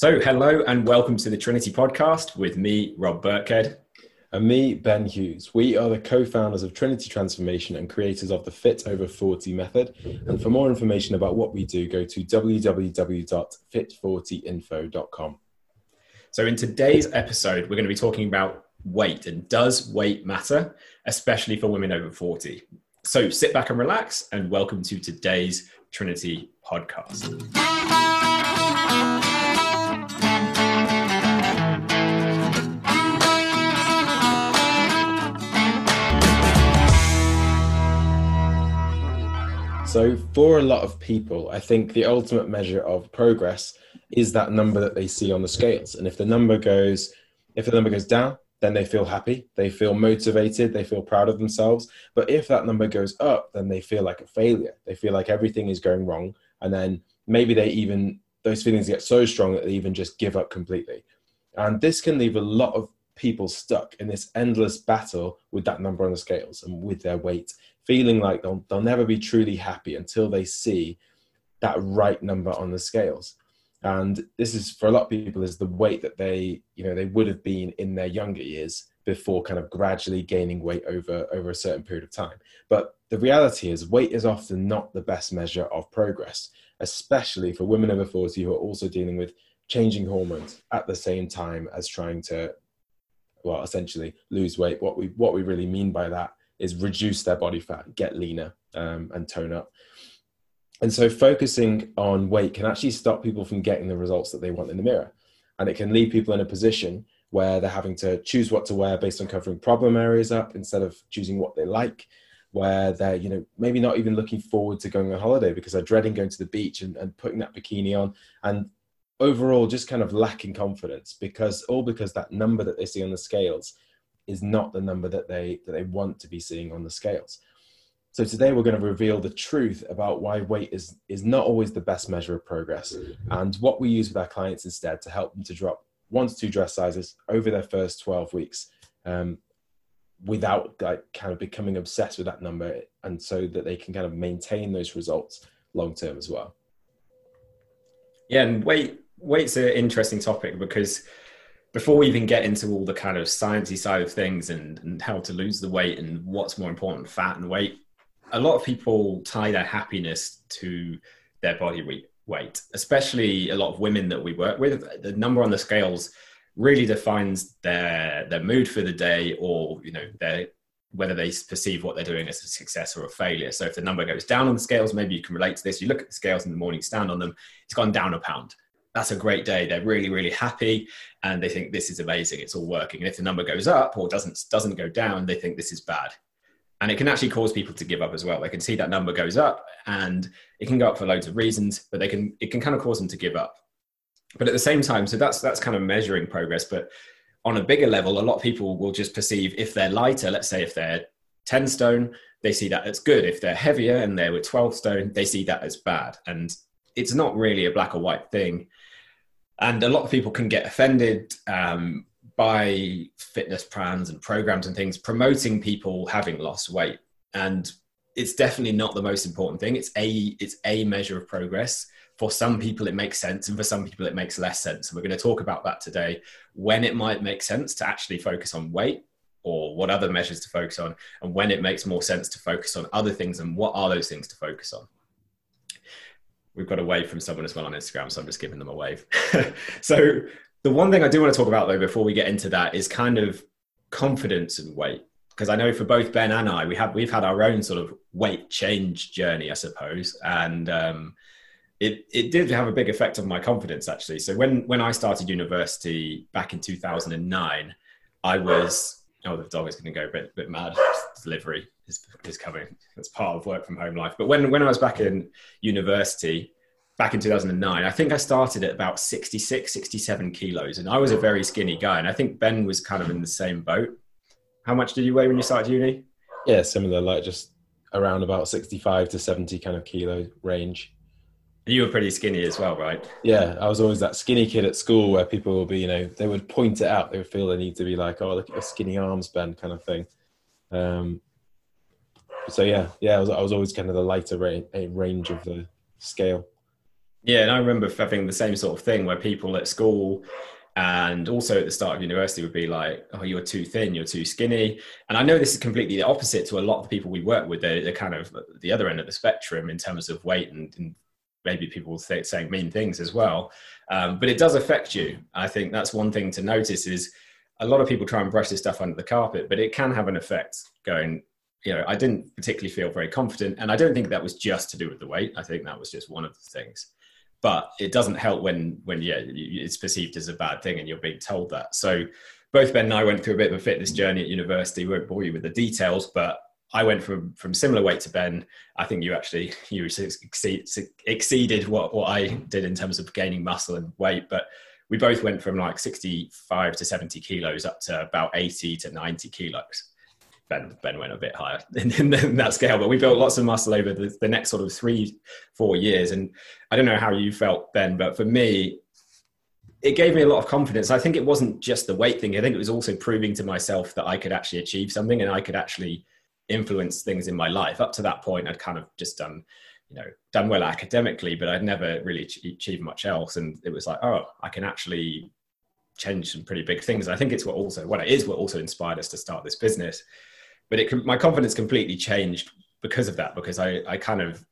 So, hello and welcome to the Trinity podcast with me, Rob Birkhead. And me, Ben Hughes. We are the co founders of Trinity Transformation and creators of the Fit Over 40 method. And for more information about what we do, go to www.fit40info.com. So, in today's episode, we're going to be talking about weight and does weight matter, especially for women over 40. So, sit back and relax, and welcome to today's Trinity podcast. So, for a lot of people, I think the ultimate measure of progress is that number that they see on the scales. And if the number goes, if the number goes down, then they feel happy, they feel motivated, they feel proud of themselves. But if that number goes up, then they feel like a failure. They feel like everything is going wrong. And then maybe they even, those feelings get so strong that they even just give up completely. And this can leave a lot of people stuck in this endless battle with that number on the scales and with their weight feeling like they'll, they'll never be truly happy until they see that right number on the scales. And this is for a lot of people is the weight that they you know they would have been in their younger years before kind of gradually gaining weight over over a certain period of time. But the reality is weight is often not the best measure of progress especially for women over 40 who are also dealing with changing hormones at the same time as trying to well essentially lose weight. What we what we really mean by that is reduce their body fat, get leaner, um, and tone up. And so focusing on weight can actually stop people from getting the results that they want in the mirror. And it can leave people in a position where they're having to choose what to wear based on covering problem areas up instead of choosing what they like, where they're, you know, maybe not even looking forward to going on holiday because they're dreading going to the beach and, and putting that bikini on. And overall just kind of lacking confidence because all because that number that they see on the scales is not the number that they that they want to be seeing on the scales. So today we're going to reveal the truth about why weight is is not always the best measure of progress and what we use with our clients instead to help them to drop one to two dress sizes over their first 12 weeks um, without like kind of becoming obsessed with that number and so that they can kind of maintain those results long term as well. Yeah, and weight weight's an interesting topic because before we even get into all the kind of sciencey side of things and, and how to lose the weight and what's more important, fat and weight, a lot of people tie their happiness to their body weight, especially a lot of women that we work with. The number on the scales really defines their their mood for the day or you know their whether they perceive what they're doing as a success or a failure. So if the number goes down on the scales, maybe you can relate to this. You look at the scales in the morning, stand on them, it's gone down a pound that's a great day. They're really, really happy and they think this is amazing. It's all working. And if the number goes up or doesn't doesn't go down, they think this is bad. And it can actually cause people to give up as well. They can see that number goes up and it can go up for loads of reasons, but they can it can kind of cause them to give up. But at the same time, so that's that's kind of measuring progress. But on a bigger level, a lot of people will just perceive if they're lighter, let's say if they're 10 stone, they see that as good. If they're heavier and they were 12 stone, they see that as bad. And it's not really a black or white thing and a lot of people can get offended um, by fitness plans and programs and things promoting people having lost weight. And it's definitely not the most important thing. It's a it's a measure of progress. For some people it makes sense and for some people it makes less sense. And we're going to talk about that today when it might make sense to actually focus on weight or what other measures to focus on and when it makes more sense to focus on other things and what are those things to focus on we've got a wave from someone as well on Instagram, so I'm just giving them a wave. so the one thing I do want to talk about though before we get into that is kind of confidence and weight. Because I know for both Ben and I we have we've had our own sort of weight change journey I suppose. And um, it it did have a big effect on my confidence actually. So when when I started university back in 2009 I was oh the dog is going to go a bit bit mad. Delivery is, is coming. It's part of work from home life. But when, when I was back in university, back in 2009, I think I started at about 66, 67 kilos. And I was a very skinny guy. And I think Ben was kind of in the same boat. How much did you weigh when you started uni? Yeah, similar, like just around about 65 to 70 kind of kilo range. You were pretty skinny as well, right? Yeah, I was always that skinny kid at school where people would be, you know, they would point it out. They would feel they need to be like, oh, look at your skinny arms, Ben, kind of thing. Um, so yeah, yeah, I was, I was always kind of the lighter range of the scale. Yeah, and I remember having the same sort of thing where people at school and also at the start of university would be like, "Oh, you're too thin, you're too skinny." And I know this is completely the opposite to a lot of the people we work with. They're, they're kind of the other end of the spectrum in terms of weight and, and maybe people say, saying mean things as well. Um, but it does affect you. I think that's one thing to notice is a lot of people try and brush this stuff under the carpet, but it can have an effect. Going, you know, I didn't particularly feel very confident, and I don't think that was just to do with the weight. I think that was just one of the things. But it doesn't help when when yeah, it's perceived as a bad thing and you're being told that. So both Ben and I went through a bit of a fitness journey at university. Won't bore you with the details, but I went from from similar weight to Ben. I think you actually you exceed, exceeded what what I did in terms of gaining muscle and weight, but we both went from like 65 to 70 kilos up to about 80 to 90 kilos. Ben, ben went a bit higher in, in, that scale, but we built lots of muscle over the, the next sort of three, four years. And I don't know how you felt, Ben, but for me, it gave me a lot of confidence. I think it wasn't just the weight thing. I think it was also proving to myself that I could actually achieve something and I could actually influence things in my life. Up to that point, I'd kind of just done, you know, done well academically, but I'd never really achieved much else. And it was like, oh, I can actually change some pretty big things. I think it's what also, what it is, what also inspired us to start this business. But it, my confidence completely changed because of that, because I, I kind of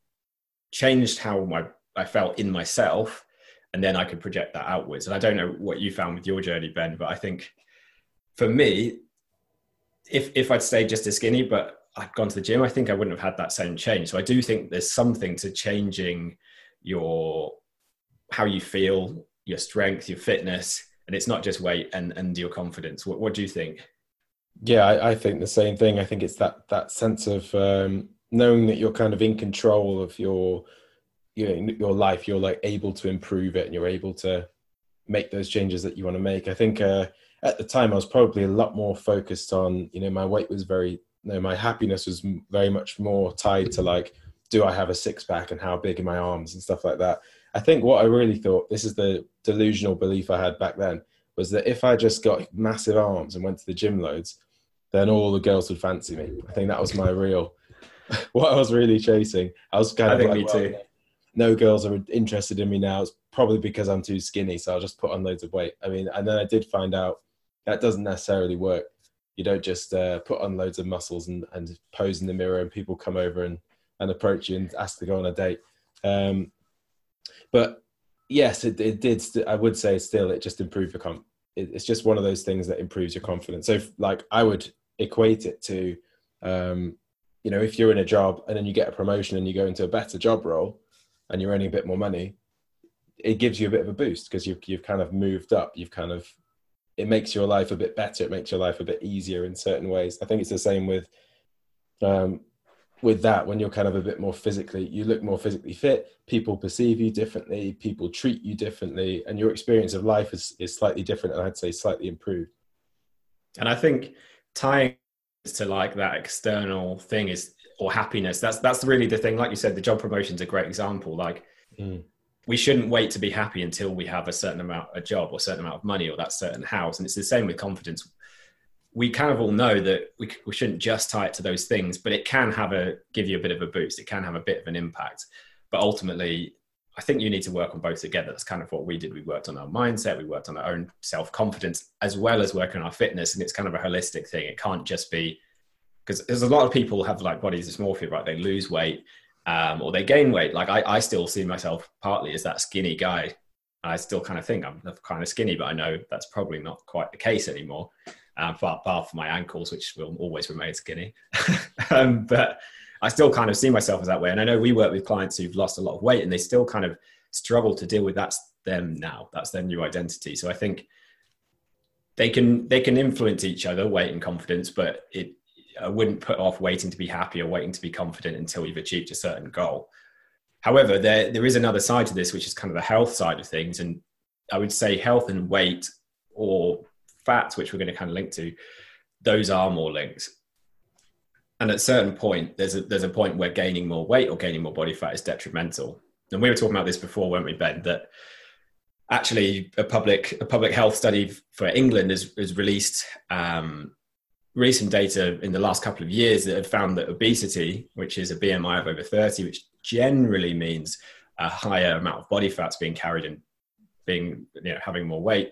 changed how my I felt in myself, and then I could project that outwards. And I don't know what you found with your journey, Ben, but I think for me, if if I'd stayed just as skinny, but I'd gone to the gym, I think I wouldn't have had that same change. So I do think there's something to changing your how you feel, your strength, your fitness, and it's not just weight and and your confidence. What what do you think? Yeah, I, I think the same thing. I think it's that that sense of um, knowing that you're kind of in control of your you know your life. You're like able to improve it, and you're able to make those changes that you want to make. I think uh, at the time I was probably a lot more focused on you know my weight was very know, my happiness was very much more tied to like, do I have a six pack and how big are my arms and stuff like that. I think what I really thought, this is the delusional belief I had back then, was that if I just got massive arms and went to the gym loads, then all the girls would fancy me. I think that was my real, what I was really chasing. I was kind I of like, well, no girls are interested in me now. It's probably because I'm too skinny, so I'll just put on loads of weight. I mean, and then I did find out that doesn't necessarily work you don't just uh, put on loads of muscles and, and pose in the mirror and people come over and, and approach you and ask to go on a date. Um, but yes, it, it did. St- I would say still, it just improved your com- it, It's just one of those things that improves your confidence. So, if, like, I would equate it to, um, you know, if you're in a job and then you get a promotion and you go into a better job role and you're earning a bit more money, it gives you a bit of a boost because you've you've kind of moved up. You've kind of it makes your life a bit better. It makes your life a bit easier in certain ways. I think it's the same with um, with that when you're kind of a bit more physically you look more physically fit people perceive you differently people treat you differently and your experience of life is, is slightly different and i'd say slightly improved. And i think tying to like that external thing is or happiness that's that's really the thing. Like you said the job promotion is a great example. Like mm we shouldn't wait to be happy until we have a certain amount a job or certain amount of money or that certain house. And it's the same with confidence we kind of all know that we, we shouldn't just tie it to those things but it can have a give you a bit of a boost. It can have a bit of an impact. But ultimately i think you need to work on both together. That's kind of what we did. We worked on our mindset. We worked on our own self-confidence as well as working on our fitness. And it's kind of a holistic thing. It can't just be because there's a lot of people have like body dysmorphia right? They lose weight um, or they gain weight. Like I, I still see myself partly as that skinny guy. I still kind of think I'm kind of skinny, but I know that's probably not quite the case anymore. Um, bar for my ankles, which will always remain skinny. um, but I still kind of see myself as that way. And I know we work with clients who've lost a lot of weight and they still kind of struggle to deal with that's them now. That's their new identity. So I think they can they can influence each other, weight and confidence, but it I wouldn't put off waiting to be happy or waiting to be confident until you've achieved a certain goal. However, there, there is another side to this, which is kind of the health side of things. And I would say health and weight or fats, which we're going to kind of link to, those are more linked. And at a certain point, there's a, there's a point where gaining more weight or gaining more body fat is detrimental. And we were talking about this before, weren't we, Ben? That actually a public a public health study for England has, has released um, recent data in the last couple of years that have found that obesity, which is a BMI of over 30, which generally means a higher amount of body fats being carried and being you know having more weight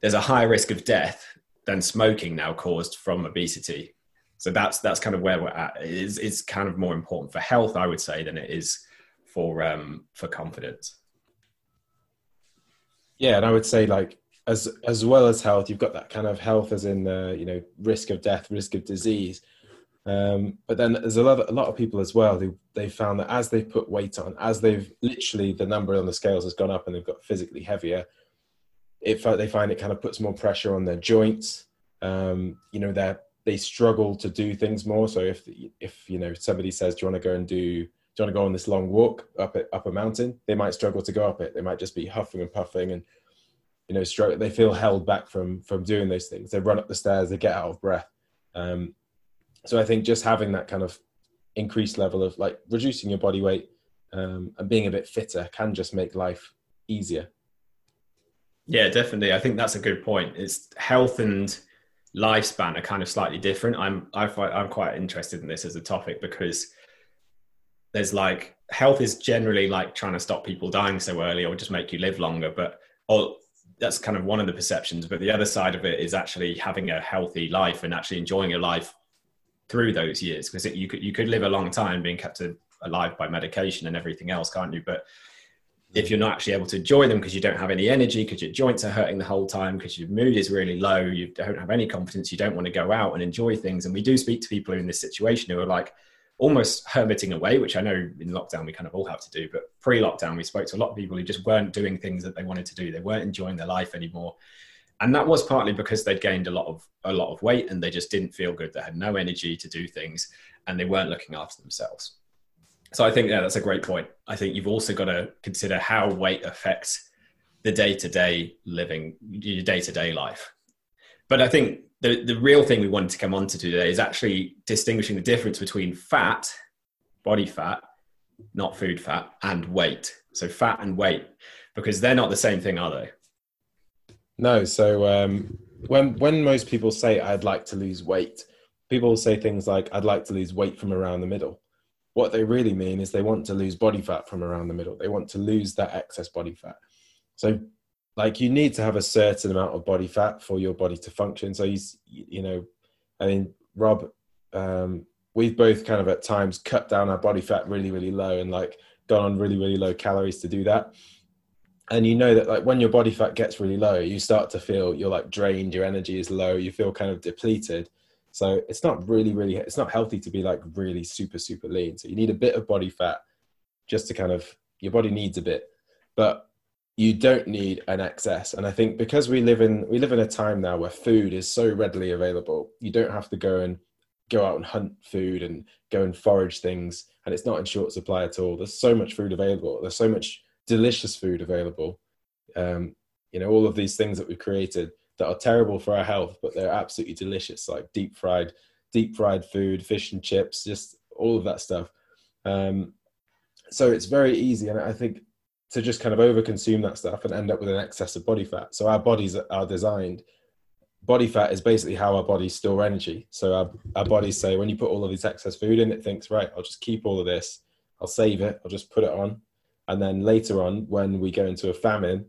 there's a higher risk of death than smoking now caused from obesity. So that's that's kind of where we're at. It's, it's kind of more important for health i would say than it is for um for confidence. Yeah and i would say like as as well as health you've got that kind of health as in uh, you know risk of death risk of disease. Um, but then there's a lot, of, a lot of people as well who they found that as they've put weight on, as they've literally the number on the scales has gone up and they've got physically heavier, they find it kind of puts more pressure on their joints. Um, you know, they they struggle to do things more. So if if you know somebody says, "Do you want to go and do?" Do you want to go on this long walk up it, up a mountain? They might struggle to go up it. They might just be huffing and puffing, and you know. They feel held back from from doing those things. They run up the stairs. They get out of breath. Um, so I think just having that kind of increased level of like reducing your body weight um, and being a bit fitter can just make life easier. Yeah, definitely. I think that's a good point. It's health and lifespan are kind of slightly different. I'm I I'm quite interested in this as a topic because there's like health is generally like trying to stop people dying so early or just make you live longer, but or that's kind of one of the perceptions. But the other side of it is actually having a healthy life and actually enjoying your life through those years because you could you could live a long time being kept alive by medication and everything else, can't you? But if you're not actually able to enjoy them because you don't have any energy, because your joints are hurting the whole time, because your mood is really low, you don't have any confidence, you don't want to go out and enjoy things. And we do speak to people in this situation who are like almost hermiting away, which I know in lockdown we kind of all have to do. But pre lockdown, we spoke to a lot of people who just weren't doing things that they wanted to do. They weren't enjoying their life anymore and that was partly because they'd gained a lot of a lot of weight and they just didn't feel good they had no energy to do things and they weren't looking after themselves so i think yeah that's a great point i think you've also got to consider how weight affects the day-to-day living your day-to-day life but i think the, the real thing we wanted to come on to today is actually distinguishing the difference between fat body fat not food fat and weight so fat and weight because they're not the same thing are they no. So um, when when most people say I'd like to lose weight, people say things like I'd like to lose weight from around the middle. What they really mean is they want to lose body fat from around the middle. They want to lose that excess body fat. So like you need to have a certain amount of body fat for your body to function. So you you know, I mean, Rob, um, we've both kind of at times cut down our body fat really really low and like gone on really really low calories to do that and you know that like when your body fat gets really low you start to feel you're like drained your energy is low you feel kind of depleted so it's not really really it's not healthy to be like really super super lean. So you need a bit of body fat just to kind of your body needs a bit but you don't need an excess. And i think because we live in we live in a time now where food is so readily available you don't have to go and go out and hunt food and go and forage things. And it's not in short supply at all. There's so much food available. There's so much delicious food available. Um, you know, all of these things that we've created that are terrible for our health, but they're absolutely delicious, like deep fried, deep fried food, fish and chips, just all of that stuff. Um, so it's very easy, and I think to just kind of overconsume that stuff and end up with an excess of body fat. So our bodies are designed. Body fat is basically how our bodies store energy. So our, our bodies say when you put all of this excess food in, it thinks, right, I'll just keep all of this, I'll save it, I'll just put it on, and then later on, when we go into a famine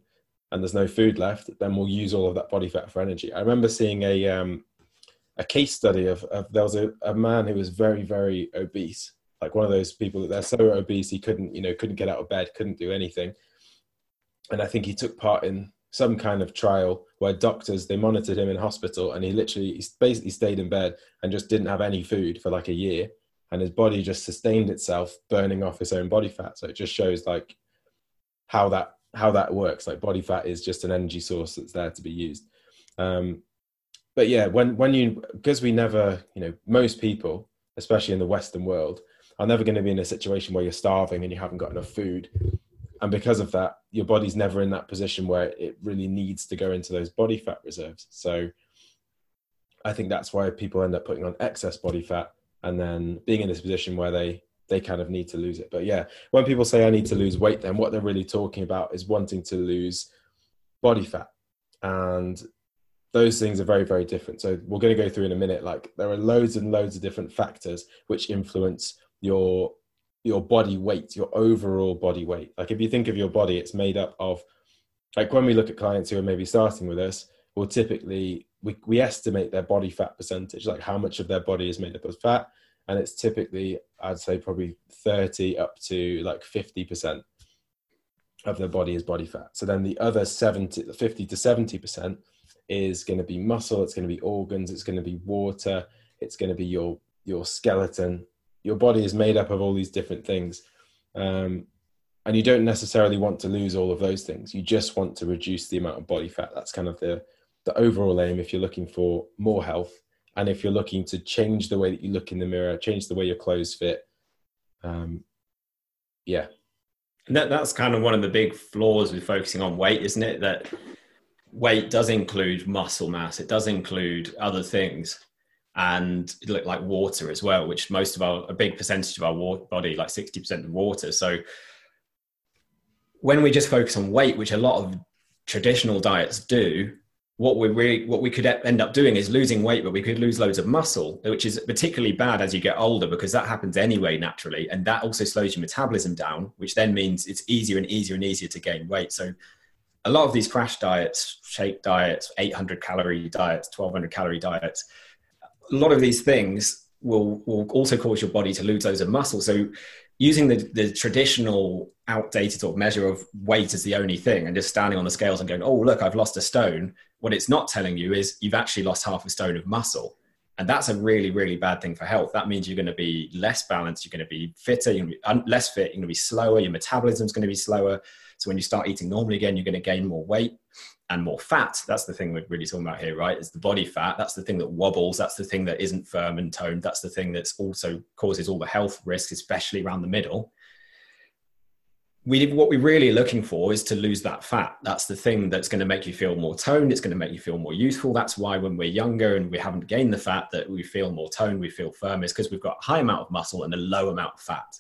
and there's no food left, then we'll use all of that body fat for energy. I remember seeing a um, a case study of, of there was a, a man who was very very obese, like one of those people that they're so obese he couldn't you know couldn't get out of bed, couldn't do anything, and I think he took part in some kind of trial where doctors they monitored him in hospital and he literally he basically stayed in bed and just didn't have any food for like a year. And his body just sustained itself burning off his own body fat. So it just shows like how that how that works. Like body fat is just an energy source that's there to be used. Um, but yeah when when you because we never you know most people especially in the western world are never going to be in a situation where you're starving and you haven't got enough food. And because of that your body's never in that position where it really needs to go into those body fat reserves. So i think that's why people end up putting on excess body fat and then being in this position where they they kind of need to lose it. But yeah, when people say I need to lose weight, then what they're really talking about is wanting to lose body fat. And those things are very, very different. So we're going to go through in a minute. Like there are loads and loads of different factors which influence your your body weight, your overall body weight. Like if you think of your body, it's made up of like when we look at clients who are maybe starting with us, we'll typically we, we estimate their body fat percentage, like how much of their body is made up of fat. And it's typically, I'd say probably 30 up to like 50% of their body is body fat. So then the other 70, 50 to 70% is going to be muscle, it's going to be organs, it's going to be water, it's going to be your your skeleton. Your body is made up of all these different things. Um, and you don't necessarily want to lose all of those things. You just want to reduce the amount of body fat. That's kind of the the overall aim if you're looking for more health and if you're looking to change the way that you look in the mirror, change the way your clothes fit. Um, yeah. And that, that's kind of one of the big flaws with focusing on weight, isn't it? That weight does include muscle mass, it does include other things and it look like water as well, which most of our, a big percentage of our body, like 60% of water. So when we just focus on weight, which a lot of traditional diets do, what we really what we could end up doing is losing weight but we could lose loads of muscle which is particularly bad as you get older because that happens anyway naturally. And that also slows your metabolism down which then means it's easier and easier and easier to gain weight. So a lot of these crash diets shake diets 800 calorie diets 1200 calorie diets a lot of these things will will also cause your body to lose loads of muscle. So using the, the traditional outdated sort of measure of weight as the only thing and just standing on the scales and going oh look i've lost a stone what it's not telling you is you've actually lost half a stone of muscle. And that's a really, really bad thing for health. That means you're going to be less balanced, you're going to be fitter, you're going to be less fit, you're going to be slower, your metabolism's going to be slower. So when you start eating normally again, you're going to gain more weight and more fat. That's the thing we're really talking about here, right? Is the body fat. That's the thing that wobbles. That's the thing that isn't firm and toned. That's the thing that's also causes all the health risks, especially around the middle we what we're really looking for is to lose that fat. That's the thing that's going to make you feel more toned. It's going to make you feel more youthful. That's why when we're younger and we haven't gained the fat, that we feel more toned, we feel firm, is because we've got a high amount of muscle and a low amount of fat.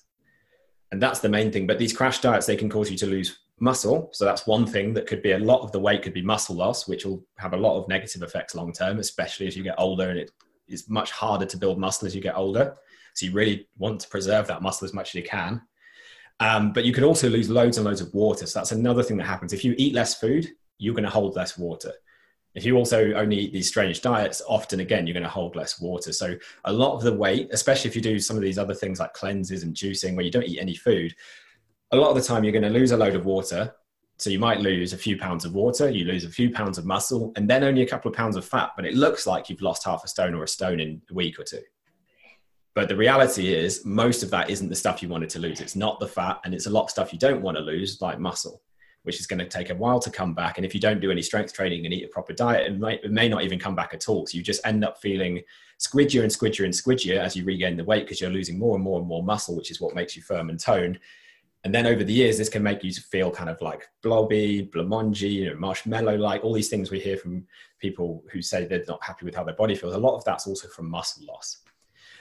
And that's the main thing. But these crash diets, they can cause you to lose muscle. So that's one thing that could be a lot of the weight could be muscle loss, which will have a lot of negative effects long term, especially as you get older and it is much harder to build muscle as you get older. So you really want to preserve that muscle as much as you can. Um, but you could also lose loads and loads of water. So that's another thing that happens. If you eat less food, you're going to hold less water. If you also only eat these strange diets, often again, you're going to hold less water. So a lot of the weight, especially if you do some of these other things like cleanses and juicing where you don't eat any food, a lot of the time you're going to lose a load of water. So you might lose a few pounds of water, you lose a few pounds of muscle, and then only a couple of pounds of fat. But it looks like you've lost half a stone or a stone in a week or two. But the reality is, most of that isn't the stuff you wanted to lose. It's not the fat, and it's a lot of stuff you don't want to lose, like muscle, which is going to take a while to come back. And if you don't do any strength training and eat a proper diet, it, might, it may not even come back at all. So you just end up feeling squidgier and squidgier and squidgier as you regain the weight because you're losing more and more and more muscle, which is what makes you firm and toned. And then over the years, this can make you feel kind of like blobby, blamongy, you know, marshmallow like all these things we hear from people who say they're not happy with how their body feels. A lot of that's also from muscle loss.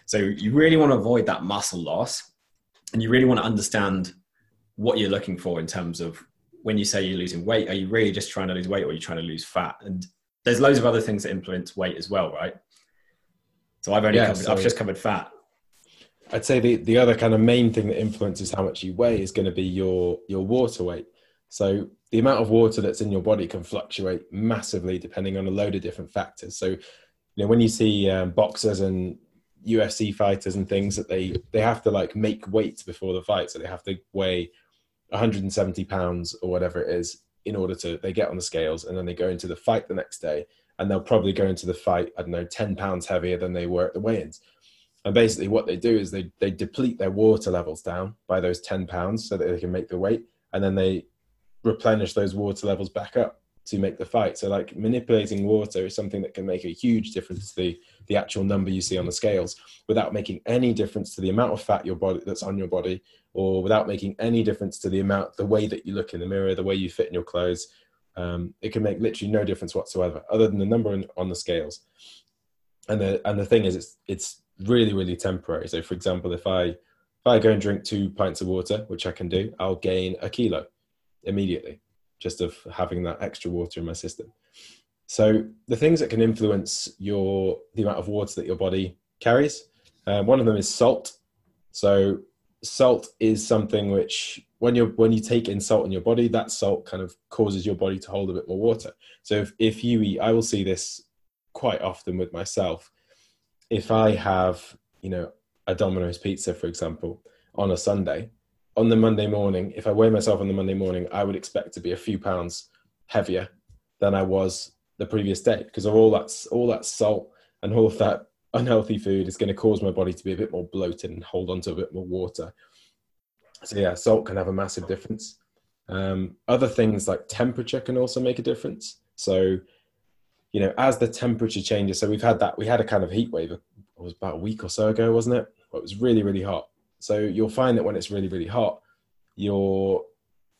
So you really want to avoid that muscle loss and you really want to understand what you're looking for in terms of when you say you're losing weight, are you really just trying to lose weight or are you trying to lose fat? And there's loads of other things that influence weight as well, right? So I've only yeah, covered, so I've just covered fat. I'd say the, the other kind of main thing that influences how much you weigh is going to be your your water weight. So the amount of water that's in your body can fluctuate massively depending on a load of different factors. So you know when you see um, boxers and UFC fighters and things that they they have to like make weight before the fight, so they have to weigh 170 pounds or whatever it is in order to they get on the scales and then they go into the fight the next day and they'll probably go into the fight I don't know 10 pounds heavier than they were at the weigh-ins. And basically, what they do is they they deplete their water levels down by those 10 pounds so that they can make the weight, and then they replenish those water levels back up to make the fight. So like manipulating water is something that can make a huge difference to the, the actual number you see on the scales without making any difference to the amount of fat your body that's on your body or without making any difference to the amount the way that you look in the mirror, the way you fit in your clothes. Um, it can make literally no difference whatsoever other than the number on, on the scales. And the and the thing is it's it's really, really temporary. So for example, if I if I go and drink two pints of water, which I can do, I'll gain a kilo immediately just of having that extra water in my system. So the things that can influence your the amount of water that your body carries, um, one of them is salt. So salt is something which when you when you take in salt in your body, that salt kind of causes your body to hold a bit more water. So if, if you eat, I will see this quite often with myself. If I have, you know, a Domino's pizza, for example, on a Sunday, on the Monday morning, if I weigh myself on the Monday morning, I would expect to be a few pounds heavier than I was the previous day because of all that all that salt and all of that unhealthy food is going to cause my body to be a bit more bloated and hold on to a bit more water. So yeah, salt can have a massive difference. Um, other things like temperature can also make a difference. So, you know, as the temperature changes, so we've had that, we had a kind of heat wave, it was about a week or so ago, wasn't it? It was really, really hot. So you'll find that when it's really, really hot, you're,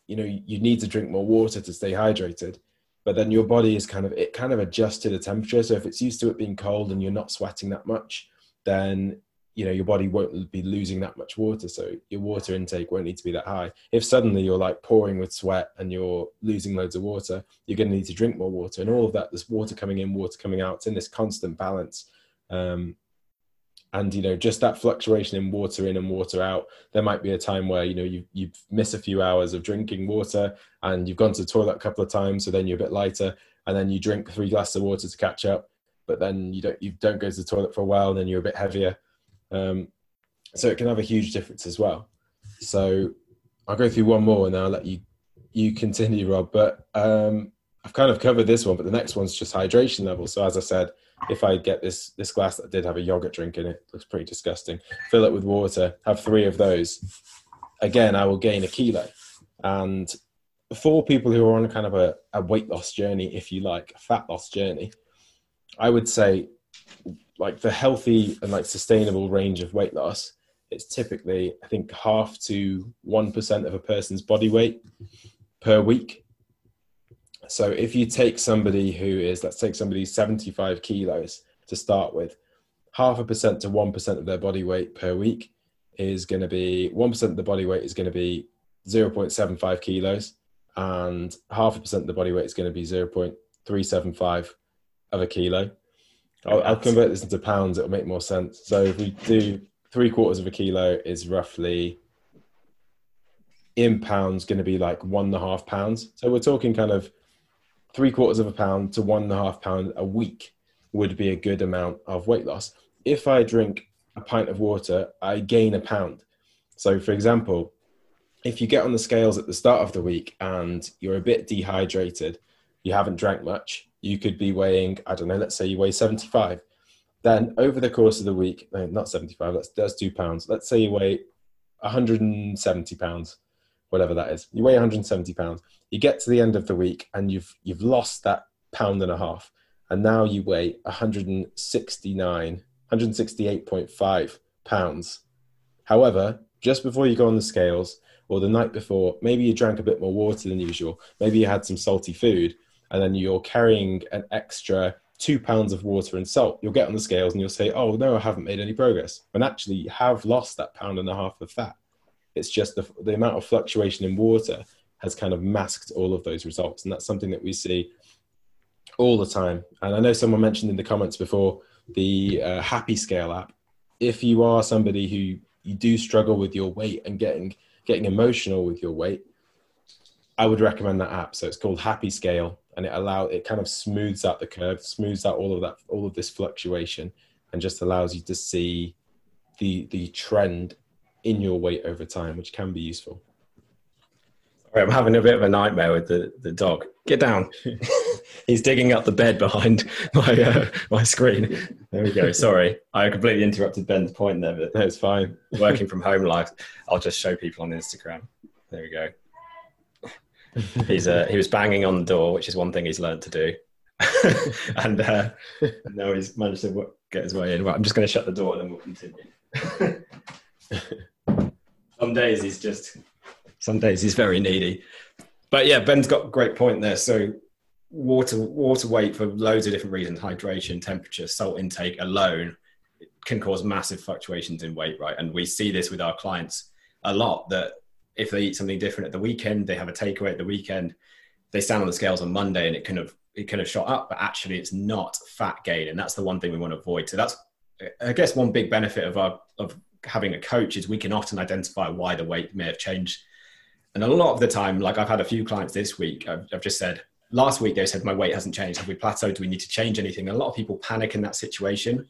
you know, you need to drink more water to stay hydrated but then your body is kind of it kind of adjusts to the temperature. So if it's used to it being cold and you're not sweating that much then you know your body won't be losing that much water. So your water intake won't need to be that high. If suddenly you're like pouring with sweat and you're losing loads of water you're going to need to drink more water. And all of that there's water coming in water coming out it's in this constant balance. Um, and you know just that fluctuation in water in and water out there might be a time where you know you you miss a few hours of drinking water and you've gone to the toilet a couple of times so then you're a bit lighter and then you drink three glasses of water to catch up but then you don't you don't go to the toilet for a while and then you're a bit heavier. Um, so it can have a huge difference as well. So i'll go through one more and then i'll let you you continue rob but um, i've kind of covered this one but the next one's just hydration level. So as i said if I get this this glass that did have a yogurt drink in it, looks pretty disgusting. Fill it with water, have three of those. Again, I will gain a kilo. And for people who are on a kind of a, a weight loss journey, if you like, a fat loss journey, I would say like the healthy and like sustainable range of weight loss, it's typically I think half to one percent of a person's body weight per week. So if you take somebody who is, let's take somebody 75 kilos to start with, half a percent to 1% of their body weight per week is going to be 1% of the body weight is going to be 0.75 kilos and half a percent of the body weight is going to be 0.375 of a kilo. I'll, I'll convert this into pounds, it'll make more sense. So if we do three quarters of a kilo is roughly in pounds going to be like one and a half pounds. So we're talking kind of three quarters of a pound to one and a half pound a week would be a good amount of weight loss. If I drink a pint of water, I gain a pound. So, for example, if you get on the scales at the start of the week and you're a bit dehydrated, you haven't drank much, you could be weighing, I don't know, let's say you weigh 75. Then over the course of the week, no, not 75, that's, that's two pounds. Let's say you weigh 170 pounds whatever that is. You weigh 170 pounds. You get to the end of the week and you've you've lost that pound and a half, and now you weigh 169, 168.5 pounds. However, just before you go on the scales or the night before, maybe you drank a bit more water than usual. Maybe you had some salty food, and then you're carrying an extra two pounds of water and salt. You'll get on the scales and you'll say, "Oh no, I haven't made any progress." When actually you have lost that pound and a half of fat. It's just the, the amount of fluctuation in water has kind of masked all of those results. And that's something that we see all the time. And I know someone mentioned in the comments before the uh, Happy Scale app. If you are somebody who you do struggle with your weight and getting getting emotional with your weight, I would recommend that app. So it's called Happy Scale, and it allow it kind of smooths out the curve, smooths out all of that, all of this fluctuation, and just allows you to see the the trend in your weight over time, which can be useful. Right, I'm having a bit of a nightmare with the, the dog. Get down. He's digging up the bed behind my uh, my screen. There we go. Sorry, I completely interrupted Ben's point there, but it's fine. Working from home life, I'll just show people on Instagram. There we go. He's uh, he was banging on the door, which is one thing he's learned to do, and, uh, now he's managed to get his way in. Well, I'm just going to shut the door and then we'll continue. Some days he's just, some days he's very needy. But yeah, Ben's got a great point there. So water, water weight for loads of different reasons, hydration, temperature, salt intake alone can cause massive fluctuations in weight, right? And we see this with our clients a lot that if they eat something different at the weekend, they have a takeaway at the weekend, they stand on the scales on Monday and it kind of it kind of shot up, but actually it's not fat gain, and that's the one thing we want to avoid. So that's I guess one big benefit of our of having a coach is we can often identify why the weight may have changed. And a lot of the time, like I've had a few clients this week, I've, I've just said, last week they said, my weight hasn't changed. Have we plateaued? Do we need to change anything? A lot of people panic in that situation.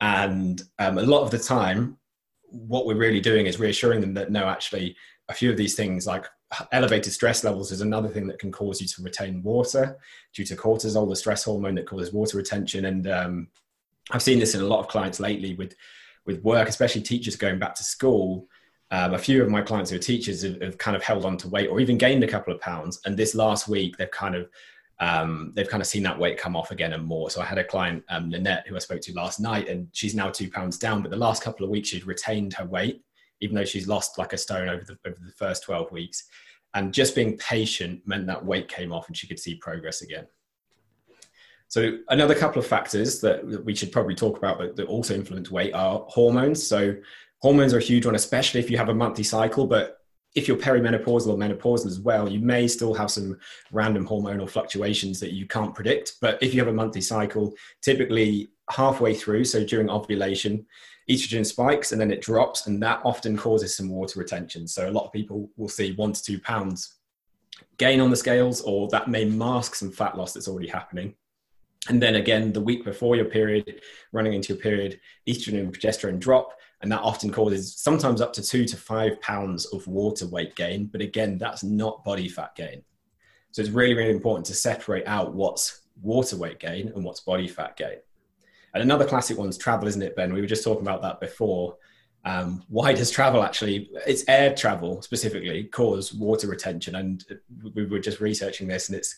And um, a lot of the time, what we're really doing is reassuring them that no, actually, a few of these things like elevated stress levels is another thing that can cause you to retain water due to cortisol, the stress hormone that causes water retention. And um, I've seen this in a lot of clients lately with with work, especially teachers going back to school. Um, a few of my clients who are teachers have, have, kind of held on to weight or even gained a couple of pounds. And this last week, they've kind of um, they've kind of seen that weight come off again and more. So I had a client, um, Nanette, who I spoke to last night, and she's now two pounds down. But the last couple of weeks, she'd retained her weight, even though she's lost like a stone over the over the first twelve weeks. And just being patient meant that weight came off, and she could see progress again. So another couple of factors that we should probably talk about that, that also influence weight are hormones. So hormones are a huge one, especially if you have a monthly cycle. But if you're perimenopausal or menopausal as well, you may still have some random hormonal fluctuations that you can't predict. But if you have a monthly cycle, typically halfway through, so during ovulation, estrogen spikes and then it drops, and that often causes some water retention. So a lot of people will see one to two pounds gain on the scales, or that may mask some fat loss that's already happening. And then again, the week before your period, running into your period, estrogen and progesterone drop. And that often causes sometimes up to two to five pounds of water weight gain. But again, that's not body fat gain. So it's really, really important to separate out what's water weight gain and what's body fat gain. And another classic one's travel, isn't it, Ben? We were just talking about that before. Um, why does travel actually, it's air travel specifically, cause water retention? And we were just researching this, and it's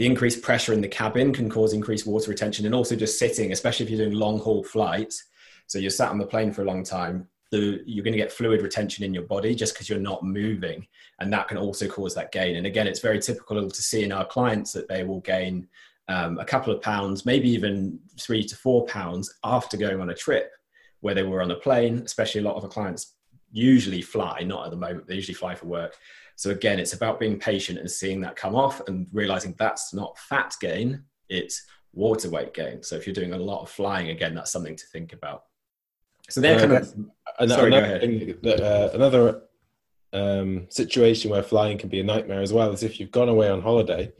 the increased pressure in the cabin can cause increased water retention and also just sitting especially if you're doing long haul flights. So you're sat on the plane for a long time the, you're going to get fluid retention in your body just because you're not moving and that can also cause that gain. And again it's very typical to see in our clients that they will gain um, a couple of pounds maybe even three to four pounds after going on a trip where they were on a plane especially a lot of our clients usually fly not at the moment they usually fly for work so again, it's about being patient and seeing that come off and realizing that's not fat gain, it's water weight gain. So if you're doing a lot of flying, again, that's something to think about. So they're uh, kind of another, sorry, another, thing uh, another um, situation where flying can be a nightmare as well is if you've gone away on holiday.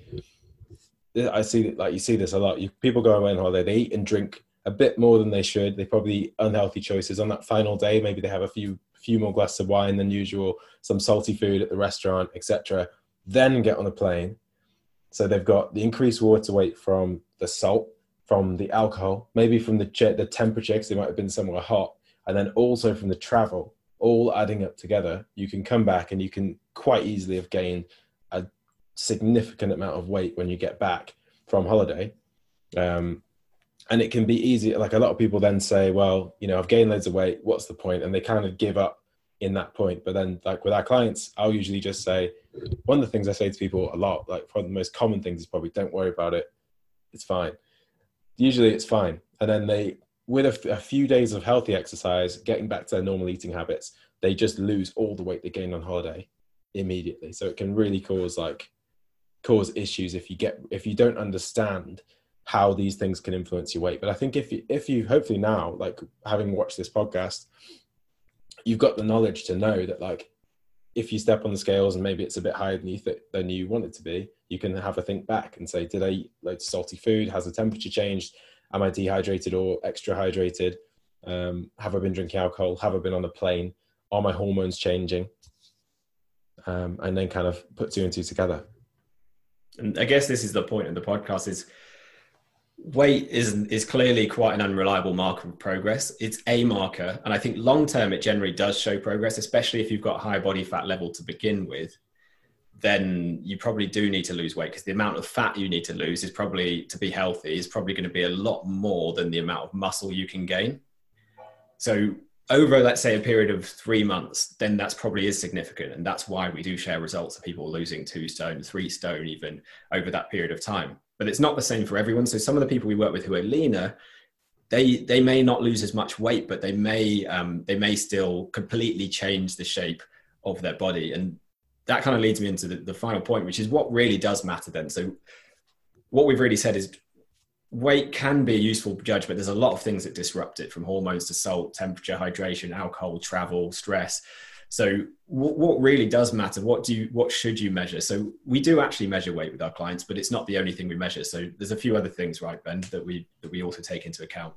I see like you see this a lot. You, people go away on holiday, they eat and drink a bit more than they should. They probably unhealthy choices on that final day. Maybe they have a few few more glasses of wine than usual, some salty food at the restaurant, etc. Then get on a plane. So they've got the increased water weight from the salt, from the alcohol, maybe from the the temperature because they might have been somewhere hot, and then also from the travel, all adding up together. You can come back and you can quite easily have gained a significant amount of weight when you get back from holiday. Um, and it can be easy like a lot of people then say well you know i've gained loads of weight what's the point? And they kind of give up in that point. But then like with our clients i'll usually just say one of the things i say to people a lot like one of the most common things is probably don't worry about it. It's fine. Usually it's fine. And then they with a, a few days of healthy exercise getting back to their normal eating habits they just lose all the weight they gained on holiday immediately. So it can really cause like cause issues if you get if you don't understand how these things can influence your weight. But I think if you, if you hopefully now, like having watched this podcast, you've got the knowledge to know that like if you step on the scales and maybe it's a bit higher than you th- than you want it to be, you can have a think back and say, did I eat like salty food? Has the temperature changed? Am I dehydrated or extra hydrated? Um, have I been drinking alcohol? Have I been on a plane? Are my hormones changing? Um, and then kind of put two and two together. And I guess this is the point of the podcast is weight is is clearly quite an unreliable marker of progress. It's a marker, and I think long term it generally does show progress, especially if you've got high body fat level to begin with. Then you probably do need to lose weight because the amount of fat you need to lose is probably to be healthy is probably going to be a lot more than the amount of muscle you can gain. So over let's say a period of three months, then that's probably is significant, and that's why we do share results of people losing two stone, three stone, even over that period of time but it's not the same for everyone. So some of the people we work with who are leaner, they they may not lose as much weight, but they may um, they may still completely change the shape of their body, and that kind of leads me into the, the final point, which is what really does matter. Then, so what we've really said is weight can be a useful judge, but there's a lot of things that disrupt it from hormones to salt, temperature, hydration, alcohol, travel, stress. So what, what really does matter? What do you, what should you measure? So we do actually measure weight with our clients, but it's not the only thing we measure. So there's a few other things, right, Ben, that we, that we also take into account.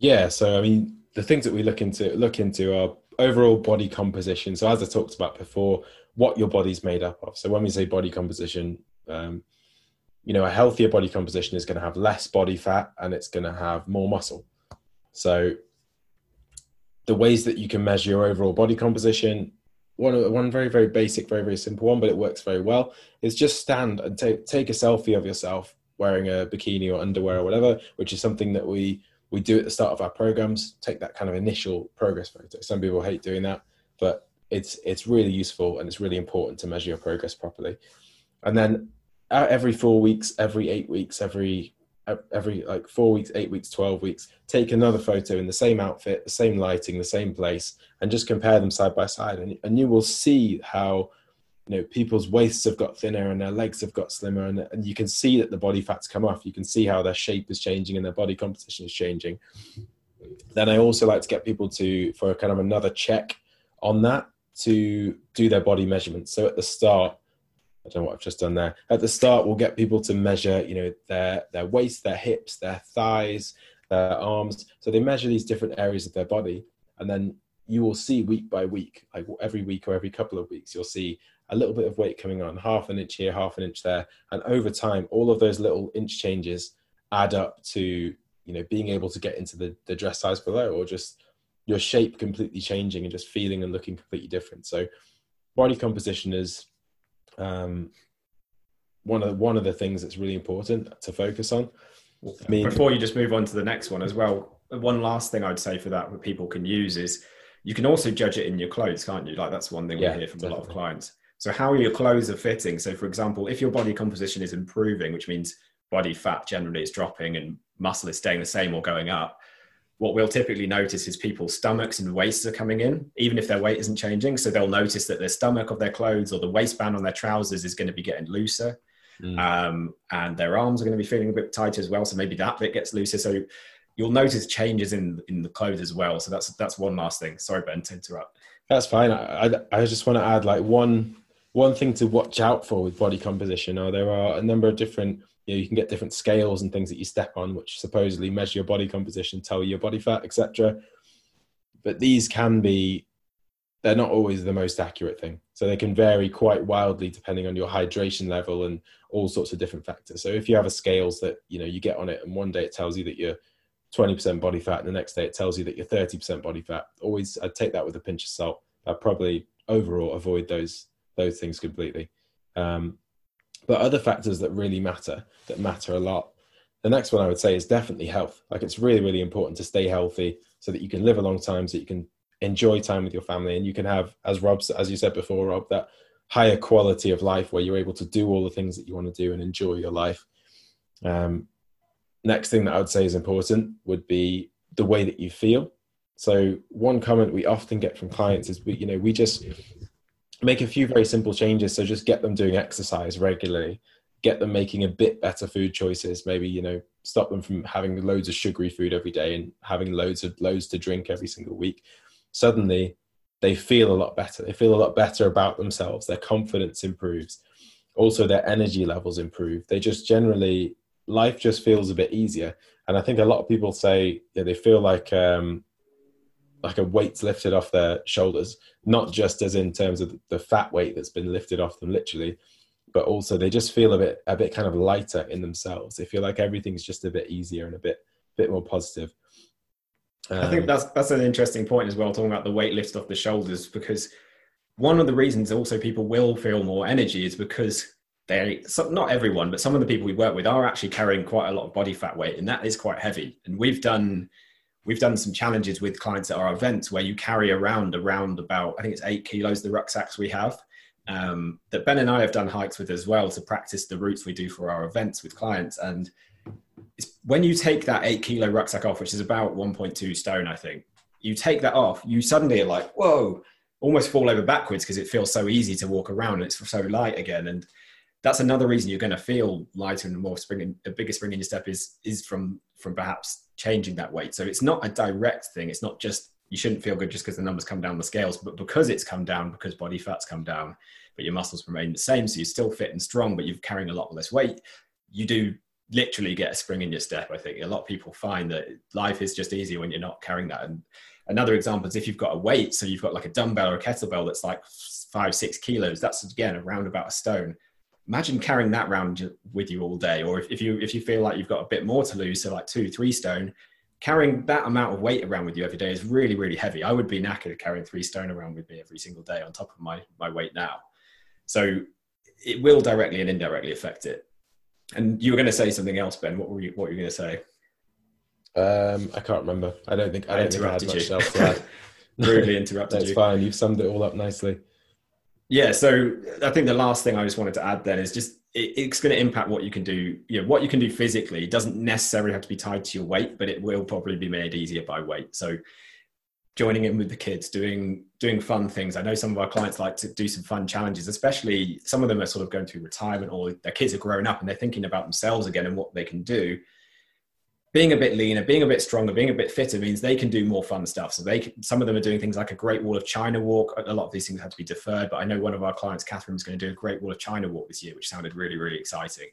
Yeah. So, I mean, the things that we look into, look into are overall body composition. So as I talked about before, what your body's made up of. So when we say body composition, um, you know, a healthier body composition is going to have less body fat and it's going to have more muscle. So, the ways that you can measure your overall body composition, one one very very basic, very very simple one, but it works very well, is just stand and take take a selfie of yourself wearing a bikini or underwear or whatever, which is something that we we do at the start of our programs. Take that kind of initial progress photo. Some people hate doing that, but it's it's really useful and it's really important to measure your progress properly. And then uh, every four weeks, every eight weeks, every every like four weeks, eight weeks, twelve weeks, take another photo in the same outfit, the same lighting, the same place, and just compare them side by side, and and you will see how you know people's waists have got thinner and their legs have got slimmer, and, and you can see that the body fat's come off. You can see how their shape is changing and their body composition is changing. Then I also like to get people to for kind of another check on that to do their body measurements. So at the start I don't know what I've just done there. At the start, we'll get people to measure, you know, their their waist, their hips, their thighs, their arms. So they measure these different areas of their body, and then you will see week by week, like every week or every couple of weeks, you'll see a little bit of weight coming on, half an inch here, half an inch there, and over time, all of those little inch changes add up to you know being able to get into the, the dress size below, or just your shape completely changing and just feeling and looking completely different. So body composition is um, one of the, one of the things that's really important to focus on. I mean, before you just move on to the next one as well, one last thing I'd say for that that people can use is you can also judge it in your clothes, can't you? Like that's one thing yeah, we hear from definitely. a lot of clients. So how your clothes are fitting. So for example, if your body composition is improving, which means body fat generally is dropping and muscle is staying the same or going up, what we'll typically notice is people's stomachs and waists are coming in, even if their weight isn't changing. So they'll notice that their stomach of their clothes or the waistband on their trousers is going to be getting looser. Mm. Um, and their arms are going to be feeling a bit tighter as well. So maybe that bit gets looser. So you'll notice changes in in the clothes as well. So that's that's one last thing. Sorry, Ben, to interrupt. That's fine. I, I, I just want to add like one one thing to watch out for with body composition. Or there are a number of different you know you can get different scales and things that you step on which supposedly measure your body composition tell you your body fat etc but these can be they're not always the most accurate thing. So they can vary quite wildly depending on your hydration level and all sorts of different factors. So if you have a scales that you know you get on it and one day it tells you that you're 20% body fat and the next day it tells you that you're 30% body fat always i'd take that with a pinch of salt. I'd probably overall avoid those those things completely. Um, but other factors that really matter, that matter a lot. The next one I would say is definitely health. Like it's really, really important to stay healthy so that you can live a long time, so you can enjoy time with your family, and you can have, as Rob, as you said before, Rob, that higher quality of life where you're able to do all the things that you want to do and enjoy your life. Um, next thing that I would say is important would be the way that you feel. So one comment we often get from clients is we, you know, we just make a few very simple changes. So just get them doing exercise regularly, get them making a bit better food choices. Maybe you know stop them from having loads of sugary food every day and having loads of loads to drink every single week. Suddenly, they feel a lot better. They feel a lot better about themselves. Their confidence improves. Also, their energy levels improve. They just generally life just feels a bit easier. And I think a lot of people say yeah, they feel like um, like a weight's lifted off their shoulders, not just as in terms of the fat weight that's been lifted off them literally, but also they just feel a bit a bit kind of lighter in themselves. They feel like everything's just a bit easier and a bit bit more positive. Um, I think um, that's that's an interesting point as well, talking about the weight lift off the shoulders, because one of the reasons also people will feel more energy is because they not everyone, but some of the people we work with are actually carrying quite a lot of body fat weight, and that is quite heavy. And we've done we've done some challenges with clients at our events where you carry around around about I think it's eight kilos the rucksacks we have. Um, that Ben and I have done hikes with as well to practice the routes we do for our events with clients. And when you take that eight kilo rucksack off, which is about 1.2 stone, I think, you take that off, you suddenly are like, whoa, almost fall over backwards because it feels so easy to walk around and it's so light again. And that's another reason you're going to feel lighter and more spring. A bigger spring in your step is is from from perhaps changing that weight. So it's not a direct thing. It's not just you shouldn't feel good just because the numbers come down the scales, but because it's come down, because body fat's come down, but your muscles remain the same, so you're still fit and strong, but you're carrying a lot less weight. You do literally get a spring in your step. I think a lot of people find that life is just easier when you're not carrying that. And another example is if you've got a weight, so you've got like a dumbbell or a kettlebell that's like five, six kilos. That's again around about a stone. Imagine carrying that around with you all day, or if, if you if you feel like you've got a bit more to lose, so like two, three stone, carrying that amount of weight around with you every day is really, really heavy. I would be knackered carrying three stone around with me every single day on top of my my weight now. So it will directly and indirectly affect it. And you were going to say something else, Ben. What were you What were you going to say? Um, I can't remember. I don't think I, I don't think I had much else to add. Rudely interrupted you. That's you. fine. You've summed it all up nicely. Yeah. So I think the last thing I just wanted to add then is just it, it's going to impact what you can do. You know, what you can do physically it doesn't necessarily have to be tied to your weight, but it will probably be made easier by weight. So joining in with the kids, doing doing fun things. I know some of our clients like to do some fun challenges, especially some of them are sort of going through retirement or their kids are growing up and they're thinking about themselves again and what they can do being a bit leaner, being a bit stronger, being a bit fitter means they can do more fun stuff. So they can, some of them are doing things like a Great Wall of China walk. A lot of these things had to be deferred, but I know one of our clients, Catherine, was going to do a Great Wall of China walk this year, which sounded really, really exciting.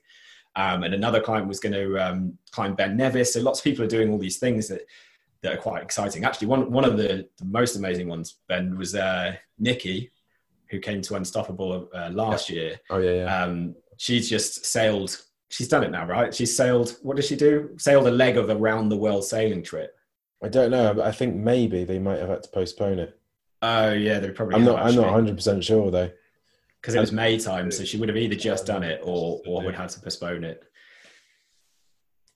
Um, and another client was going to um, climb Ben Nevis. So lots of people are doing all these things that that are quite exciting. Actually, one one of the, the most amazing ones, Ben, was uh, Nikki, who came to Unstoppable uh, last yeah. year. Oh yeah, yeah. Um, she's just sailed she's done it now, right? She's sailed. What did she do? Sailed a leg of a round the world sailing trip. I don't know, but I think maybe they might have had to postpone it. Oh yeah, they probably. I'm not. I'm not 100 percent sure though. Because it was May time, so she would have either just done it or or would have to postpone it.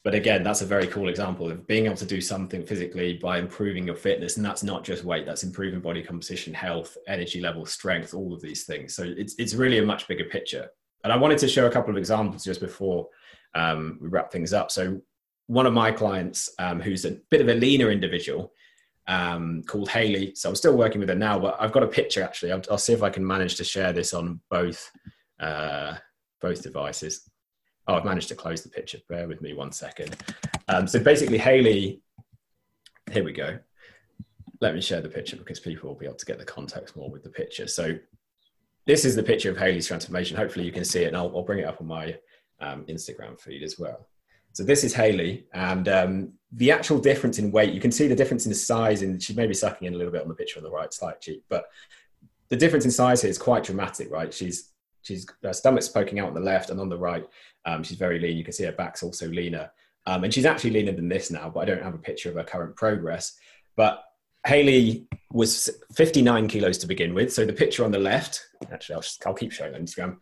But again, that's a very cool example of being able to do something physically by improving your fitness, and that's not just weight; that's improving body composition, health, energy level, strength, all of these things. So it's it's really a much bigger picture. And I wanted to show a couple of examples just before um, we wrap things up. So one of my clients, um, who's a bit of a leaner individual, um, called Haley. So I'm still working with her now, but I've got a picture actually. I'll, I'll see if I can manage to share this on both uh, both devices. Oh, I've managed to close the picture. Bear with me one second. Um, so basically, Haley. Here we go. Let me share the picture because people will be able to get the context more with the picture. So this is the picture of Haley's transformation. Hopefully you can see it and I'll, I'll bring it up on my um, Instagram feed as well. So this is Haley and um, the actual difference in weight, you can see the difference in the size and she may be sucking in a little bit on the picture on the right side cheek, but the difference in size here is quite dramatic, right? She's, she's her stomach's poking out on the left and on the right, um, she's very lean. You can see her back's also leaner. Um, and she's actually leaner than this now, but I don't have a picture of her current progress. But Haley was 59 kilos to begin with. So the picture on the left, actually, I'll, just, I'll keep showing on Instagram.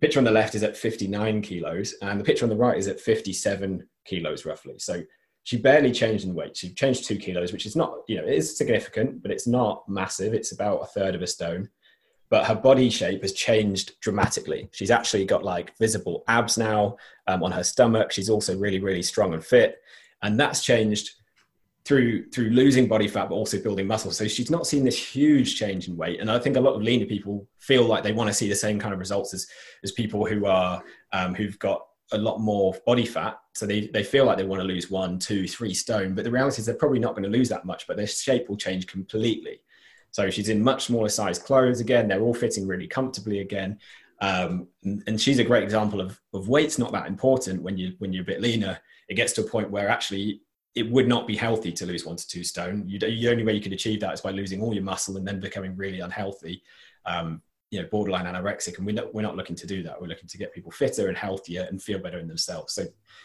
Picture on the left is at 59 kilos, and the picture on the right is at 57 kilos roughly. So she barely changed in weight. She changed two kilos, which is not, you know, it is significant, but it's not massive. It's about a third of a stone. But her body shape has changed dramatically. She's actually got like visible abs now um, on her stomach. She's also really, really strong and fit. And that's changed through through losing body fat but also building muscle. So she's not seen this huge change in weight. And i think a lot of leaner people feel like they want to see the same kind of results as as people who are um, who've got a lot more body fat. So they, they feel like they want to lose one two three stone but the reality is they're probably not going to lose that much but their shape will change completely. So she's in much smaller size clothes again. They're all fitting really comfortably again. Um, and, and she's a great example of, of weight's not that important when you when you're a bit leaner. It gets to a point where actually it would not be healthy to lose one to two stone. You, the only way you could achieve that is by losing all your muscle and then becoming really unhealthy, um, you know, borderline anorexic. And we're not, we're not looking to do that. We're looking to get people fitter and healthier and feel better in themselves. So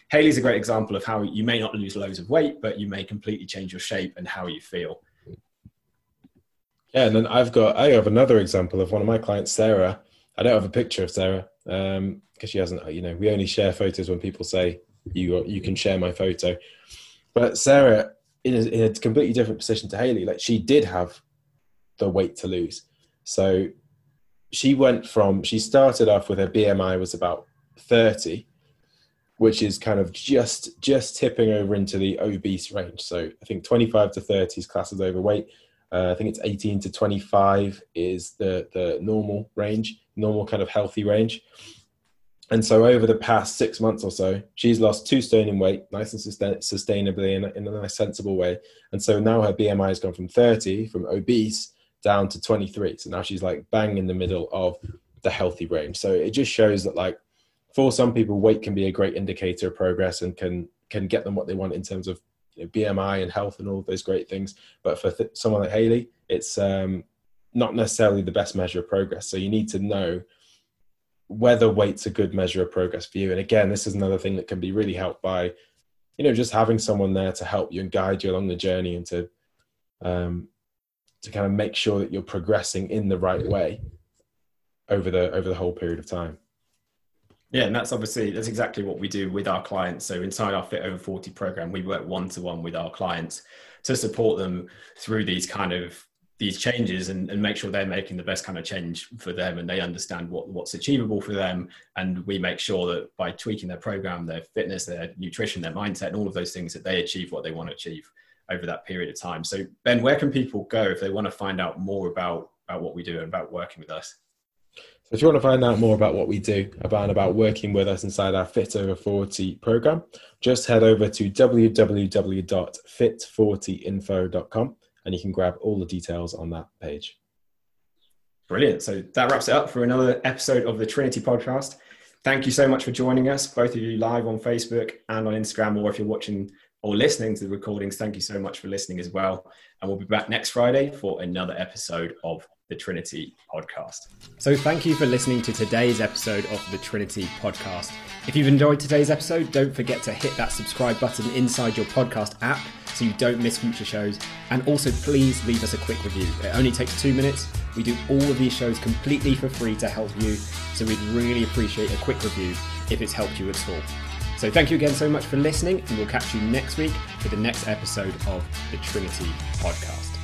Haley's a great example of how you may not lose loads of weight, but you may completely change your shape and how you feel. Yeah, and then I've got I have another example of one of my clients, Sarah. I don't have a picture of Sarah because um, she hasn't. You know, we only share photos when people say you you can share my photo. But Sarah, in a, in a completely different position to Haley, like she did have the weight to lose. So she went from, she started off with her BMI was about 30, which is kind of just just tipping over into the obese range. So I think 25 to 30 is classed as overweight. Uh, I think it's 18 to 25 is the the normal range, normal kind of healthy range. And so over the past six months or so, she's lost two stone in weight, nice and sustain- sustainably in in a nice, sensible way. And so now her BMI has gone from 30, from obese, down to 23. So now she's like bang in the middle of the healthy range. So it just shows that like for some people, weight can be a great indicator of progress and can can get them what they want in terms of you know, BMI and health and all those great things. But for th- someone like Haley, it's um, not necessarily the best measure of progress. So you need to know whether weight's a good measure of progress for you. And again, this is another thing that can be really helped by, you know, just having someone there to help you and guide you along the journey and to um, to kind of make sure that you're progressing in the right way over the over the whole period of time. Yeah, and that's obviously that's exactly what we do with our clients. So inside our Fit Over 40 program, we work one to one with our clients to support them through these kind of these changes and, and make sure they're making the best kind of change for them and they understand what, what's achievable for them. And we make sure that by tweaking their program, their fitness, their nutrition, their mindset, and all of those things, that they achieve what they want to achieve over that period of time. So, Ben, where can people go if they want to find out more about, about what we do and about working with us? So if you want to find out more about what we do, about about working with us inside our Fit Over 40 program, just head over to www.fit40info.com and you can grab all the details on that page. Brilliant. So that wraps it up for another episode of the Trinity podcast. Thank you so much for joining us, both of you live on Facebook and on Instagram, or if you're watching or listening to the recordings, thank you so much for listening as well. And we'll be back next Friday for another episode of the Trinity podcast. So, thank you for listening to today's episode of the Trinity podcast. If you've enjoyed today's episode, don't forget to hit that subscribe button inside your podcast app so you don't miss future shows. And also, please leave us a quick review. It only takes two minutes. We do all of these shows completely for free to help you. So, we'd really appreciate a quick review if it's helped you at all. So, thank you again so much for listening, and we'll catch you next week for the next episode of the Trinity podcast.